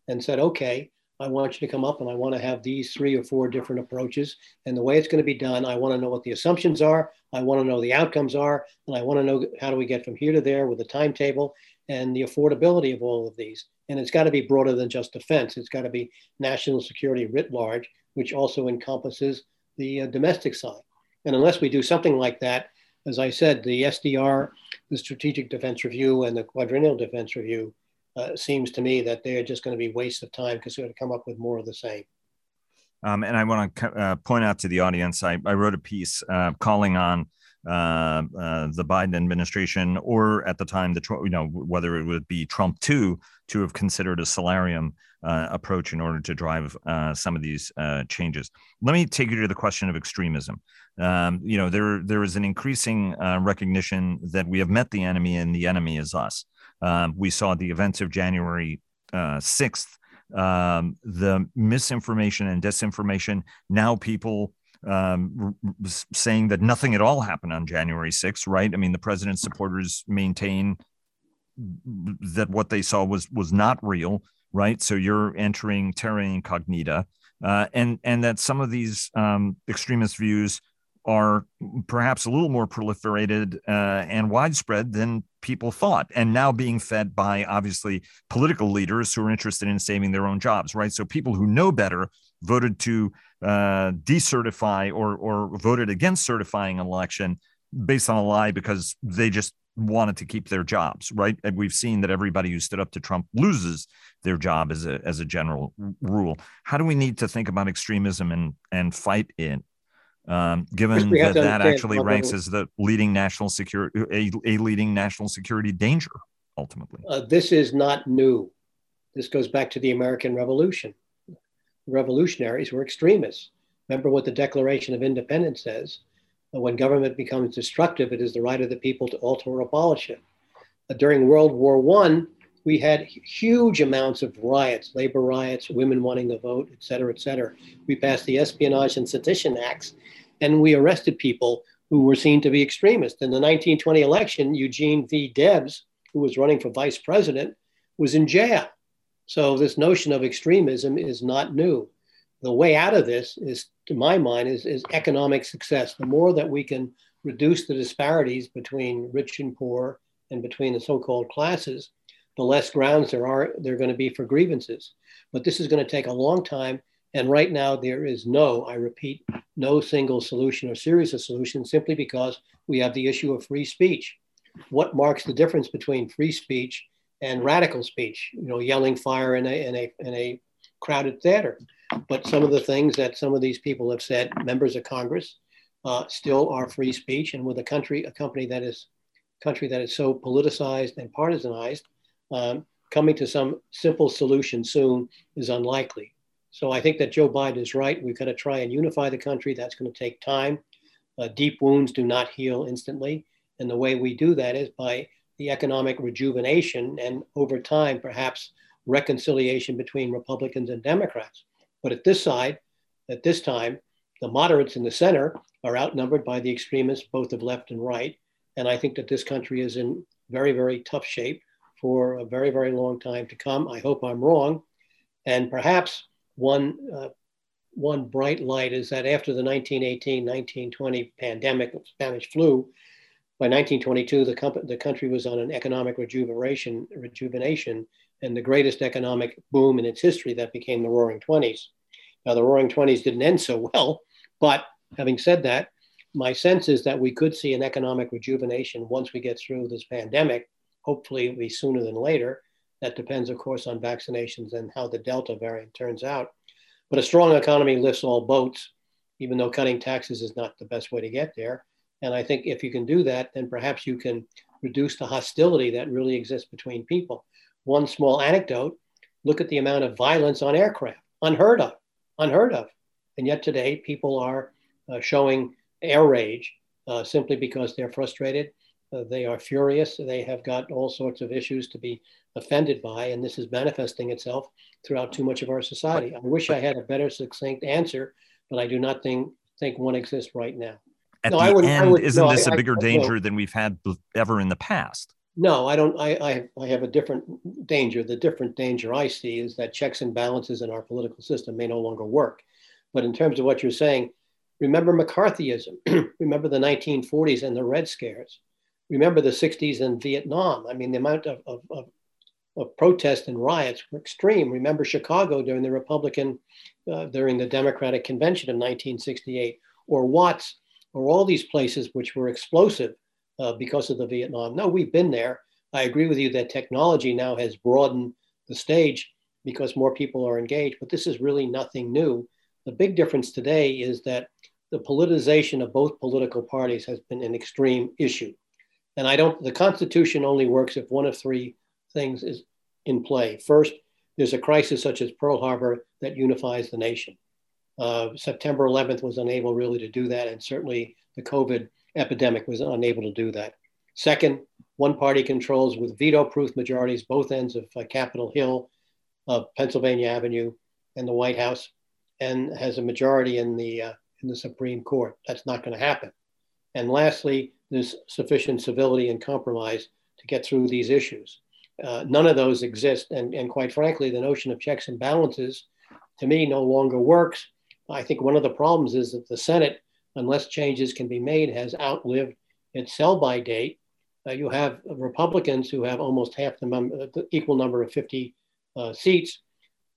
and said, okay, I want you to come up and I want to have these three or four different approaches. And the way it's going to be done, I want to know what the assumptions are. I want to know the outcomes are. And I want to know how do we get from here to there with a timetable and the affordability of all of these. And it's got to be broader than just defense. It's got to be national security writ large, which also encompasses the uh, domestic side. And unless we do something like that, as I said, the SDR, the Strategic Defense Review, and the Quadrennial Defense Review uh, seems to me that they're just going to be waste of time because they're going to come up with more of the same. Um, and I want to uh, point out to the audience, I, I wrote a piece uh, calling on uh, uh, the Biden administration, or at the time, the you know whether it would be Trump too, to have considered a solarium uh, approach in order to drive uh, some of these uh, changes. Let me take you to the question of extremism. Um, you know, there there is an increasing uh, recognition that we have met the enemy, and the enemy is us. Um, we saw the events of January sixth. Um, the misinformation and disinformation. Now people um, saying that nothing at all happened on January 6th, right? I mean, the president's supporters maintain that what they saw was was not real right? So you're entering terra incognita, uh, and and that some of these um, extremist views are perhaps a little more proliferated uh, and widespread than people thought, and now being fed by obviously political leaders who are interested in saving their own jobs, right? So people who know better voted to uh, decertify or or voted against certifying an election based on a lie because they just wanted to keep their jobs, right? And we've seen that everybody who stood up to Trump loses their job as a as a general rule. How do we need to think about extremism and and fight it um, given that that actually ranks as the leading national security, a, a leading national security danger ultimately. Uh, this is not new. This goes back to the American Revolution. Revolutionaries were extremists. Remember what the Declaration of Independence says when government becomes destructive, it is the right of the people to alter or abolish it. During World War I, we had huge amounts of riots, labor riots, women wanting to vote, et cetera, et cetera. We passed the Espionage and Sedition Acts, and we arrested people who were seen to be extremists. In the 1920 election, Eugene V. Debs, who was running for vice president, was in jail. So this notion of extremism is not new. The way out of this is, to my mind, is, is economic success. The more that we can reduce the disparities between rich and poor and between the so-called classes, the less grounds there are there are going to be for grievances. But this is going to take a long time. And right now, there is no, I repeat, no single solution or series of solutions simply because we have the issue of free speech. What marks the difference between free speech and radical speech? You know, yelling fire in a, in a, in a crowded theater. But some of the things that some of these people have said, members of Congress, uh, still are free speech. And with a country, a company that is country that is so politicized and partisanized, um, coming to some simple solution soon is unlikely. So I think that Joe Biden is right. We've got to try and unify the country. That's going to take time. Uh, deep wounds do not heal instantly. And the way we do that is by the economic rejuvenation and over time, perhaps reconciliation between Republicans and Democrats. But at this side, at this time, the moderates in the center are outnumbered by the extremists, both of left and right. And I think that this country is in very, very tough shape for a very, very long time to come. I hope I'm wrong. And perhaps one, uh, one bright light is that after the 1918 1920 pandemic of Spanish flu, by 1922, the, com- the country was on an economic rejuvenation, rejuvenation and the greatest economic boom in its history that became the Roaring Twenties. Now, the Roaring Twenties didn't end so well, but having said that, my sense is that we could see an economic rejuvenation once we get through this pandemic hopefully it'll be sooner than later. That depends, of course, on vaccinations and how the Delta variant turns out. But a strong economy lifts all boats, even though cutting taxes is not the best way to get there. And I think if you can do that, then perhaps you can reduce the hostility that really exists between people. One small anecdote look at the amount of violence on aircraft, unheard of, unheard of. And yet today, people are uh, showing air rage uh, simply because they're frustrated uh, they are furious. They have got all sorts of issues to be offended by, and this is manifesting itself throughout too much of our society. I wish I had a better succinct answer, but I do not think think one exists right now. At no, the I would, end, would, isn't no, this I, a bigger I, danger no. than we've had ever in the past? No, I don't. I, I, I have a different danger. The different danger I see is that checks and balances in our political system may no longer work. But in terms of what you're saying, remember McCarthyism. [CLEARS THROAT] remember the 1940s and the Red Scares remember the 60s and Vietnam. I mean, the amount of, of, of, of protests and riots were extreme. Remember Chicago during the Republican, uh, during the Democratic Convention of 1968, or Watts, or all these places which were explosive uh, because of the Vietnam. No, we've been there. I agree with you that technology now has broadened the stage because more people are engaged, but this is really nothing new. The big difference today is that the politicization of both political parties has been an extreme issue. And I don't, the Constitution only works if one of three things is in play. First, there's a crisis such as Pearl Harbor that unifies the nation. Uh, September 11th was unable really to do that, and certainly the COVID epidemic was unable to do that. Second, one party controls with veto proof majorities both ends of uh, Capitol Hill, uh, Pennsylvania Avenue, and the White House, and has a majority in the, uh, in the Supreme Court. That's not going to happen. And lastly, there's sufficient civility and compromise to get through these issues. Uh, none of those exist. And, and quite frankly, the notion of checks and balances to me no longer works. I think one of the problems is that the Senate, unless changes can be made, has outlived its sell by date. Uh, you have Republicans who have almost half the, mem- the equal number of 50 uh, seats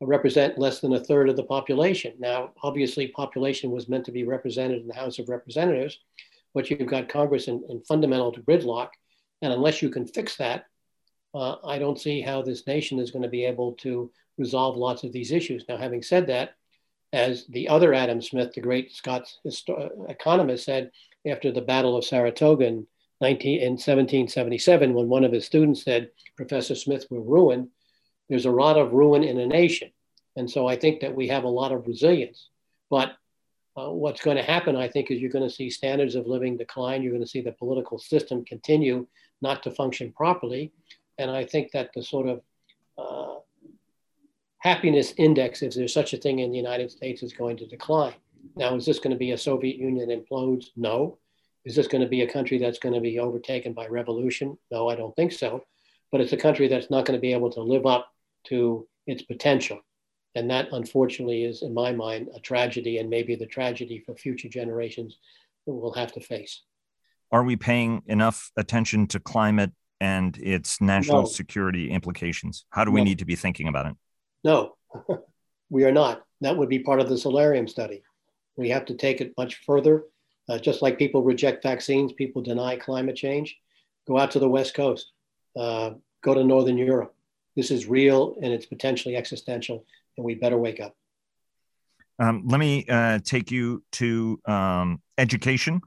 represent less than a third of the population. Now, obviously, population was meant to be represented in the House of Representatives, but you've got Congress in, in fundamental to gridlock. And unless you can fix that, uh, I don't see how this nation is going to be able to resolve lots of these issues. Now, having said that, as the other Adam Smith, the great Scots economist, said after the Battle of Saratoga in, 19, in 1777, when one of his students said, Professor Smith, we're ruined, there's a lot of ruin in a nation. And so I think that we have a lot of resilience. But uh, what's going to happen, I think, is you're going to see standards of living decline. You're going to see the political system continue not to function properly. And I think that the sort of uh, happiness index, if there's such a thing in the United States, is going to decline. Now, is this going to be a Soviet Union implodes? No. Is this going to be a country that's going to be overtaken by revolution? No, I don't think so. But it's a country that's not going to be able to live up to its potential. And that, unfortunately, is, in my mind, a tragedy and maybe the tragedy for future generations that we'll have to face. Are we paying enough attention to climate and its national no. security implications? How do we no. need to be thinking about it? No, [LAUGHS] we are not. That would be part of the solarium study. We have to take it much further. Uh, just like people reject vaccines, people deny climate change. Go out to the West Coast, uh, go to Northern Europe. This is real and it's potentially existential, and we better wake up. Um, let me uh, take you to um, education.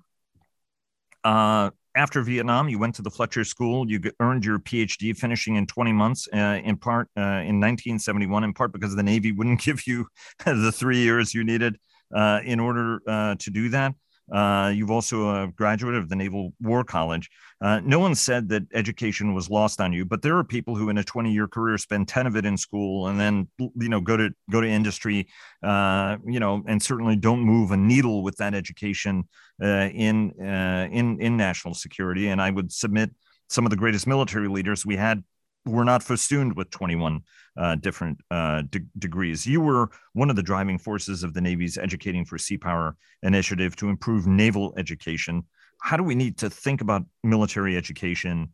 After Vietnam, you went to the Fletcher School. You earned your PhD, finishing in 20 months, uh, in part uh, in 1971, in part because the Navy wouldn't [LAUGHS] give you the three years you needed uh, in order uh, to do that. Uh, you've also a graduate of the Naval War College. Uh, no one said that education was lost on you, but there are people who, in a 20-year career, spend 10 of it in school and then, you know, go to go to industry, uh, you know, and certainly don't move a needle with that education uh, in uh, in in national security. And I would submit some of the greatest military leaders we had were not festooned with 21 uh, different uh, de- degrees. You were one of the driving forces of the Navy's Educating for Sea Power initiative to improve naval education. How do we need to think about military education?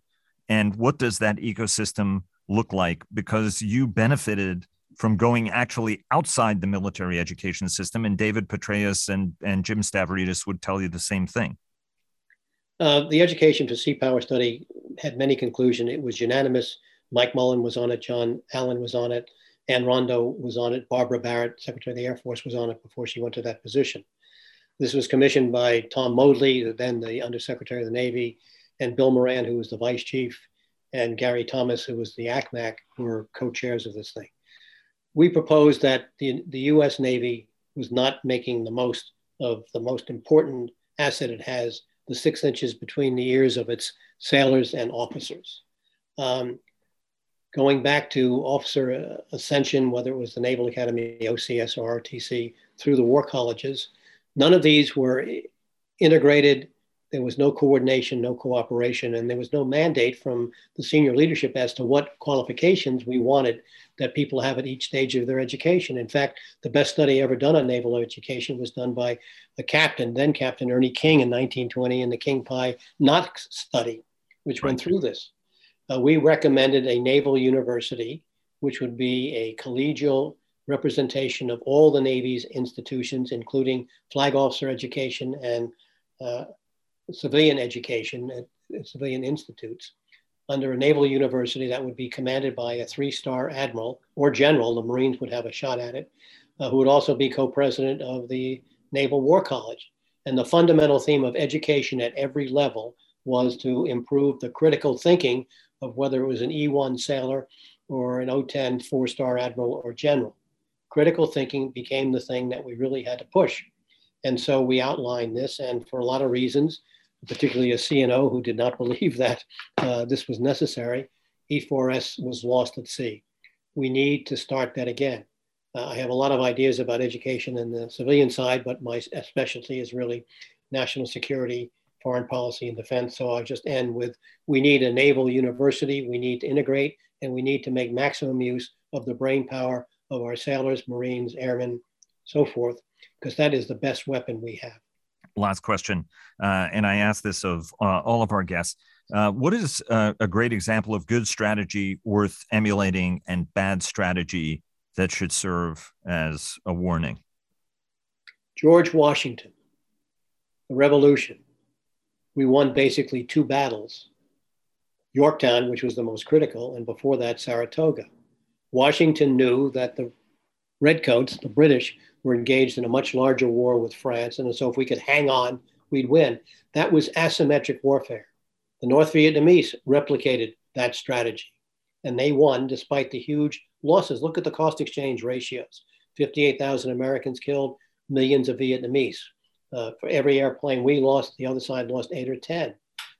And what does that ecosystem look like? Because you benefited from going actually outside the military education system, and David Petraeus and, and Jim Stavridis would tell you the same thing. Uh, the Education for Sea Power study had many conclusions. It was unanimous Mike Mullen was on it, John Allen was on it, Ann Rondeau was on it, Barbara Barrett, Secretary of the Air Force, was on it before she went to that position. This was commissioned by Tom Modly, then the Undersecretary of the Navy, and Bill Moran, who was the Vice Chief, and Gary Thomas, who was the ACMAC, who were co-chairs of this thing. We proposed that the, the US Navy was not making the most of the most important asset it has, the six inches between the ears of its sailors and officers. Um, going back to officer uh, ascension, whether it was the Naval Academy, OCS, or ROTC, through the war colleges, none of these were integrated. There was no coordination, no cooperation, and there was no mandate from the senior leadership as to what qualifications we wanted that people have at each stage of their education. In fact, the best study ever done on naval education was done by the captain, then Captain Ernie King in 1920 in the King Pye Knox study, which right. went through this uh, we recommended a naval university, which would be a collegial representation of all the Navy's institutions, including flag officer education and uh, civilian education at civilian institutes. Under a naval university that would be commanded by a three star admiral or general, the Marines would have a shot at it, uh, who would also be co president of the Naval War College. And the fundamental theme of education at every level was to improve the critical thinking of whether it was an E1 sailor or an O10 four star admiral or general. Critical thinking became the thing that we really had to push. And so we outlined this, and for a lot of reasons, particularly a CNO who did not [LAUGHS] believe that uh, this was necessary, E4S was lost at sea. We need to start that again. Uh, I have a lot of ideas about education and the civilian side, but my specialty is really national security foreign policy and defense. So I'll just end with we need a naval university, we need to integrate, and we need to make maximum use of the brain power of our sailors, Marines, airmen, so forth, because that is the best weapon we have. Last question, uh, and I ask this of uh, all of our guests. Uh, what is uh, a great example of good strategy worth emulating and bad strategy that should serve as a warning? George Washington, the Revolution, we won basically two battles Yorktown, which was the most critical, and before that, Saratoga. Washington knew that the Redcoats, the British, were engaged in a much larger war with France. And so if we could hang on, we'd win. That was asymmetric warfare. The North Vietnamese replicated that strategy and they won despite the huge losses. Look at the cost exchange ratios 58,000 Americans killed, millions of Vietnamese. Uh, for every airplane we lost, the other side lost eight or 10.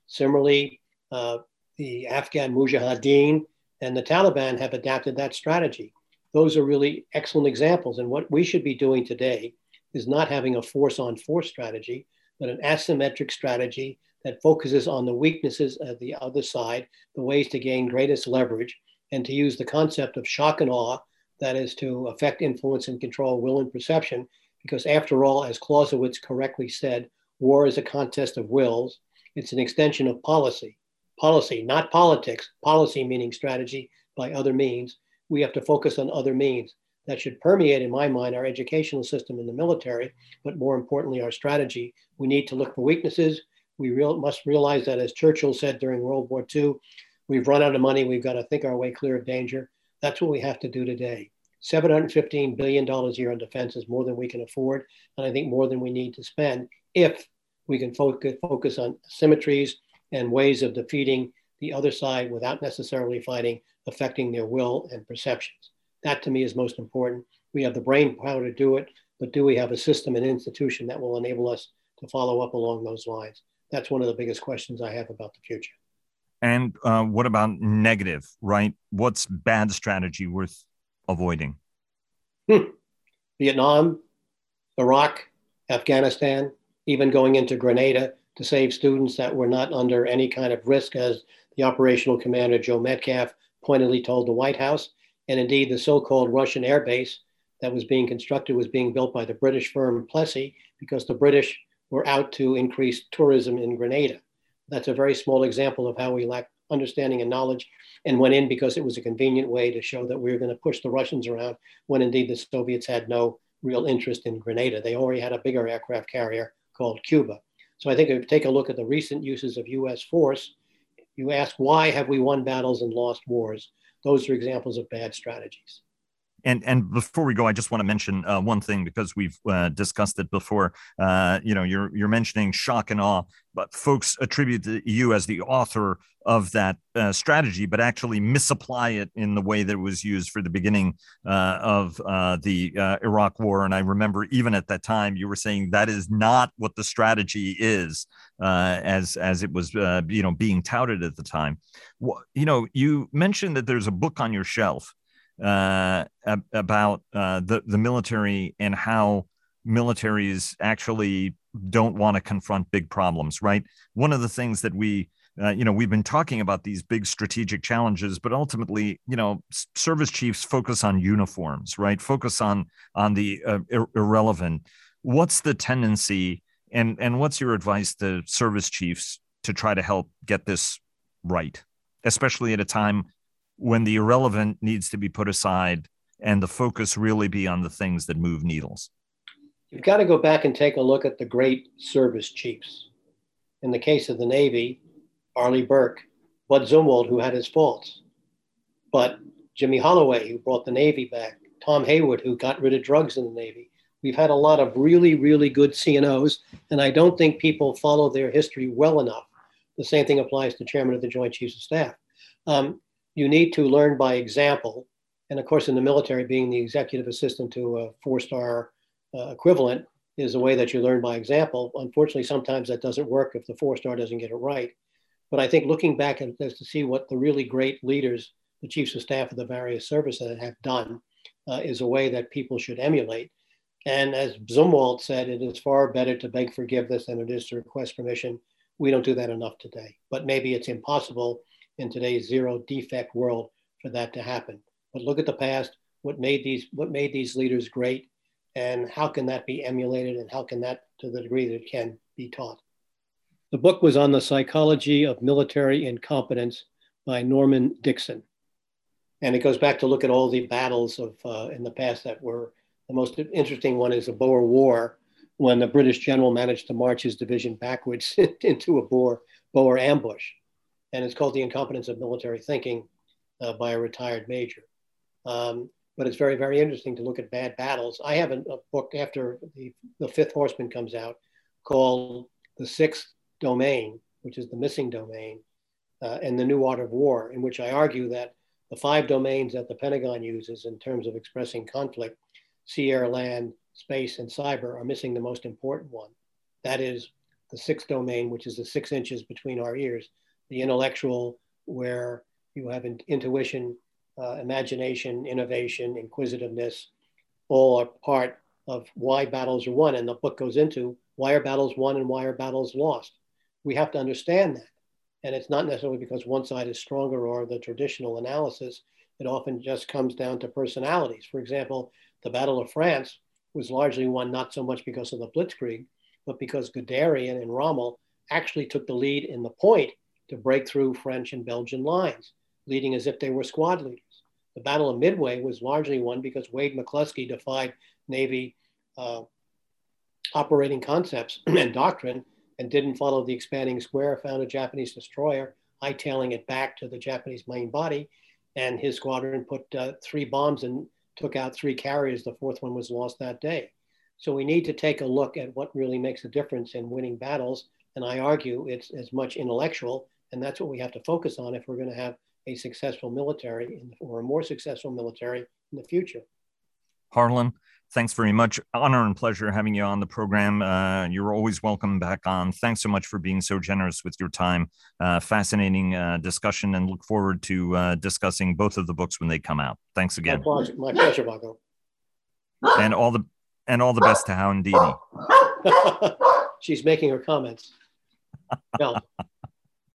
Similarly, uh, the Afghan Mujahideen and the Taliban have adapted that strategy. Those are really excellent examples. And what we should be doing today is not having a force on force strategy, but an asymmetric strategy that focuses on the weaknesses of the other side, the ways to gain greatest leverage, and to use the concept of shock and awe, that is to affect, influence, and control will and perception. Because after all, as Clausewitz correctly said, war is a contest of wills. It's an extension of policy. Policy, not politics, policy meaning strategy by other means. We have to focus on other means. That should permeate, in my mind, our educational system in the military, but more importantly, our strategy. We need to look for weaknesses we real, must realize that, as Churchill said during World War II, we've run out of money. We've got to think our way clear of danger. That's what we have to do today. $715 billion a year on defense is more than we can afford, and I think more than we need to spend if we can focus, focus on symmetries and ways of defeating the other side without necessarily fighting, affecting their will and perceptions. That to me is most important. We have the brain power to do it, but do we have a system and institution that will enable us to follow up along those lines? that's one of the biggest questions I have about the future. And uh, what about negative, right? What's bad strategy worth avoiding? Hmm. Vietnam, Iraq, Afghanistan, even going into Grenada to save students that were not under any kind of risk, as the operational commander, Joe Metcalf, pointedly told the White House. And indeed, the so called Russian air base that was being constructed was being built by the British firm Plessey because the British were out to increase tourism in Grenada. That's a very small example of how we lack understanding and knowledge and went in because it was a convenient way to show that we were going to push the Russians around when indeed the Soviets had no real interest in Grenada. They already had a bigger aircraft carrier called Cuba. So I think if you take a look at the recent uses of US force, you ask why have we won battles and lost wars? Those are examples of bad strategies. And and before we go, I just want to mention uh, one thing because we've uh, discussed it before. Uh, you know, you're you're mentioning shock and awe, but folks attribute you as the author of that uh, strategy, but actually misapply it in the way that it was used for the beginning uh, of uh, the Iraq War. And I remember even at that time, you were saying that is not what the strategy is, as as it was you know being touted at the time. You know, you mentioned that there's a book on your shelf uh, about uh, the the military and how militaries actually don't want to confront big problems. Right. One of the things that we uh, you know we've been talking about these big strategic challenges but ultimately you know service chiefs focus on uniforms right focus on on the uh, ir- irrelevant what's the tendency and and what's your advice to service chiefs to try to help get this right especially at a time when the irrelevant needs to be put aside and the focus really be on the things that move needles? You've got to go back and take a look at the great service chiefs. In the case of the Navy, Arleigh Burke, Bud Zumwalt, who had his faults, but Jimmy Holloway, who brought the Navy back, Tom Hayward, who got rid of drugs in the Navy. We've had a lot of really, really good CNOs, and I don't think people follow their history well enough. The same thing applies to Chairman of the Joint Chiefs of Staff. Um, you need to learn by example. And of course, in the military, being the executive assistant to a four star uh, equivalent is a way that you learn by example. Unfortunately, sometimes that doesn't work if the four star doesn't get it right. But I think looking back at this to see what the really great leaders, the chiefs of staff of the various services have done, uh, is a way that people should emulate. And as Zumwalt said, it is far better to beg forgiveness than it is to request permission. We don't do that enough today, but maybe it's impossible in today's zero defect world for that to happen. But look at the past, what made these what made these leaders great, and how can that be emulated, and how can that, to the degree that it can, be taught. The book was on the psychology of military incompetence by Norman Dixon, and it goes back to look at all the battles of uh, in the past that were the most interesting one is the Boer War, when the British general managed to march his division backwards [LAUGHS] into a Boer Boer ambush and it's called The Incompetence of Military Thinking uh, by a retired major. Um, but it's very, very interesting to look at bad battles. I have a, a book after the, the Fifth Horseman comes out called The Sixth Domain, which is the missing domain, uh, and the New Art of War, in which I argue that the five domains that the Pentagon uses in terms of expressing conflict sea, air, land, space, and cyber are missing the most important one. That is the sixth domain, which is the six inches between our ears, the intellectual, where you have in- intuition, uh, imagination, innovation, inquisitiveness, all are part of why battles are won. And the book goes into why are battles won and why are battles lost. We have to understand that. And it's not necessarily because one side is stronger or the traditional analysis. It often just comes down to personalities. For example, the Battle of France was largely won not so much because of the Blitzkrieg, but because Guderian and Rommel actually took the lead in the point to break through French and Belgian lines, leading as if they were squad leaders. The Battle of Midway was largely won because Wade McClusky defied Navy uh, operating concepts [CLEARS THROAT] and doctrine and didn't follow the expanding square, found a Japanese destroyer, hightailing it back to the Japanese main body. And his squadron put uh, three bombs and took out three carriers. The fourth one was lost that day. So we need to take a look at what really makes a difference in winning battles. And I argue it's as much intellectual, and that's what we have to focus on if we're going to have a successful military or a more successful military in the future. Harlan, thanks very much. Honor and pleasure having you on the program. Uh, you're always welcome back on. Thanks so much for being so generous with your time. Uh, fascinating uh, discussion, and look forward to uh, discussing both of the books when they come out. Thanks again. My pleasure, My pleasure Vago. And all the and all the best to Houndini. [LAUGHS] She's making her comments. No.